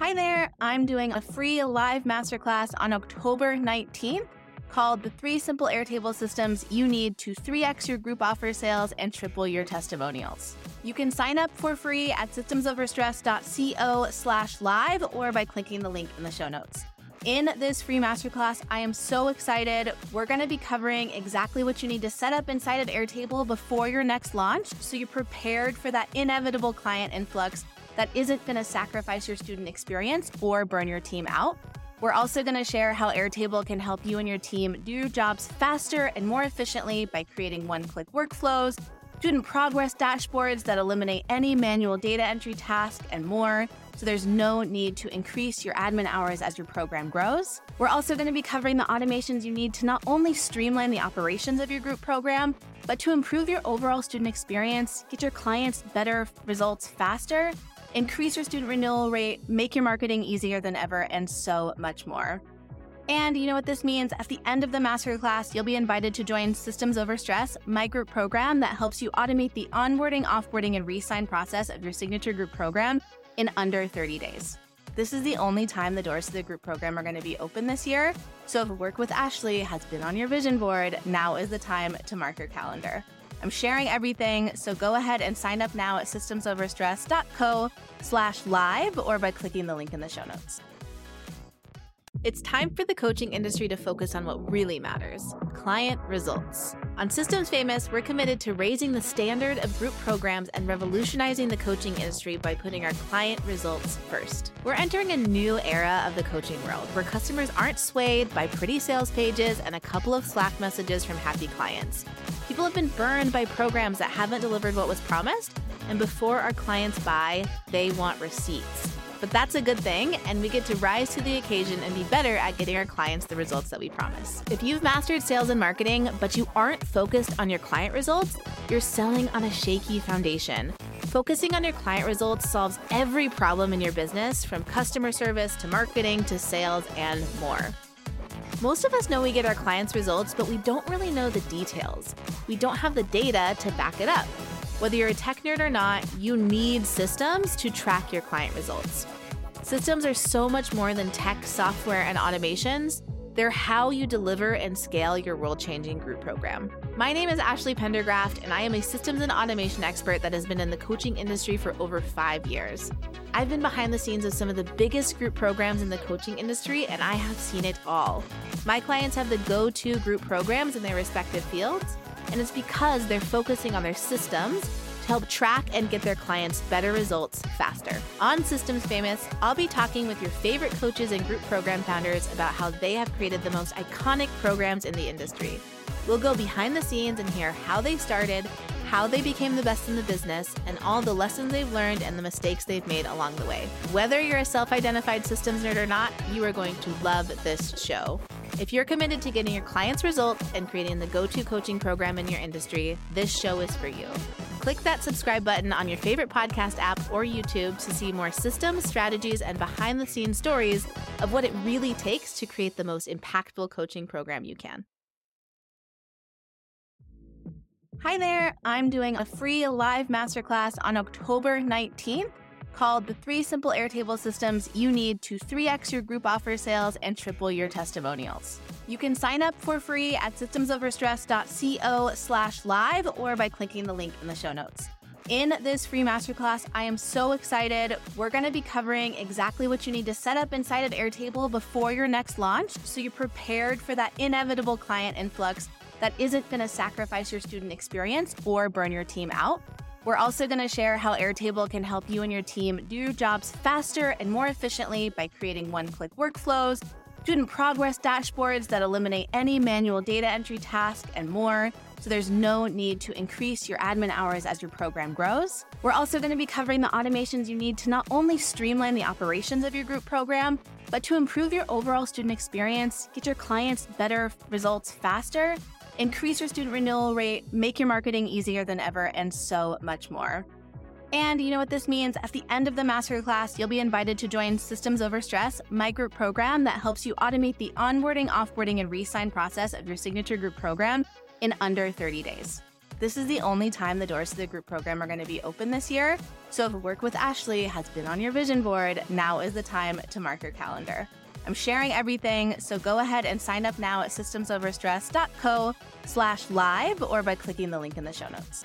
Hi there. I'm doing a free live masterclass on October 19th called The Three Simple Airtable Systems You Need to 3x Your Group Offer Sales and Triple Your Testimonials. You can sign up for free at systemsoverstress.co slash live or by clicking the link in the show notes. In this free masterclass, I am so excited. We're going to be covering exactly what you need to set up inside of Airtable before your next launch so you're prepared for that inevitable client influx that isn't going to sacrifice your student experience or burn your team out. We're also going to share how Airtable can help you and your team do your jobs faster and more efficiently by creating one click workflows, student progress dashboards that eliminate any manual data entry task, and more. So there's no need to increase your admin hours as your program grows. We're also going to be covering the automations you need to not only streamline the operations of your group program, but to improve your overall student experience, get your clients better results faster, increase your student renewal rate, make your marketing easier than ever, and so much more. And you know what this means? At the end of the masterclass, you'll be invited to join Systems Over Stress, my group program that helps you automate the onboarding, offboarding, and resign process of your signature group program in under 30 days. This is the only time the doors to the group program are going to be open this year. So if Work with Ashley has been on your vision board, now is the time to mark your calendar. I'm sharing everything, so go ahead and sign up now at systemsoverstress.co slash live or by clicking the link in the show notes. It's time for the coaching industry to focus on what really matters client results. On Systems Famous, we're committed to raising the standard of group programs and revolutionizing the coaching industry by putting our client results first. We're entering a new era of the coaching world where customers aren't swayed by pretty sales pages and a couple of Slack messages from happy clients. People have been burned by programs that haven't delivered what was promised, and before our clients buy, they want receipts. But that's a good thing, and we get to rise to the occasion and be better at getting our clients the results that we promise. If you've mastered sales and marketing, but you aren't focused on your client results, you're selling on a shaky foundation. Focusing on your client results solves every problem in your business, from customer service to marketing to sales and more. Most of us know we get our clients' results, but we don't really know the details. We don't have the data to back it up. Whether you're a tech nerd or not, you need systems to track your client results. Systems are so much more than tech, software, and automations. They're how you deliver and scale your world changing group program. My name is Ashley Pendergraft, and I am a systems and automation expert that has been in the coaching industry for over five years. I've been behind the scenes of some of the biggest group programs in the coaching industry, and I have seen it all. My clients have the go to group programs in their respective fields and it's because they're focusing on their systems to help track and get their clients better results faster. On Systems Famous, I'll be talking with your favorite coaches and group program founders about how they have created the most iconic programs in the industry. We'll go behind the scenes and hear how they started, how they became the best in the business, and all the lessons they've learned and the mistakes they've made along the way. Whether you're a self identified systems nerd or not, you are going to love this show. If you're committed to getting your clients results and creating the go to coaching program in your industry, this show is for you. Click that subscribe button on your favorite podcast app or YouTube to see more systems, strategies, and behind the scenes stories of what it really takes to create the most impactful coaching program you can. Hi there. I'm doing a free live masterclass on October 19th called The Three Simple Airtable Systems You Need to 3x Your Group Offer Sales and Triple Your Testimonials. You can sign up for free at systemsoverstress.co slash live or by clicking the link in the show notes. In this free masterclass, I am so excited. We're going to be covering exactly what you need to set up inside of Airtable before your next launch so you're prepared for that inevitable client influx that isn't going to sacrifice your student experience or burn your team out. We're also going to share how Airtable can help you and your team do your jobs faster and more efficiently by creating one click workflows, student progress dashboards that eliminate any manual data entry task, and more. So there's no need to increase your admin hours as your program grows. We're also going to be covering the automations you need to not only streamline the operations of your group program, but to improve your overall student experience, get your clients better results faster, increase your student renewal rate, make your marketing easier than ever, and so much more. And you know what this means? At the end of the masterclass, you'll be invited to join Systems Over Stress, my group program that helps you automate the onboarding, offboarding, and resign process of your signature group program in under 30 days. This is the only time the doors to the group program are going to be open this year. So if Work with Ashley has been on your vision board, now is the time to mark your calendar. I'm sharing everything, so go ahead and sign up now at systemsoverstress.co slash live or by clicking the link in the show notes.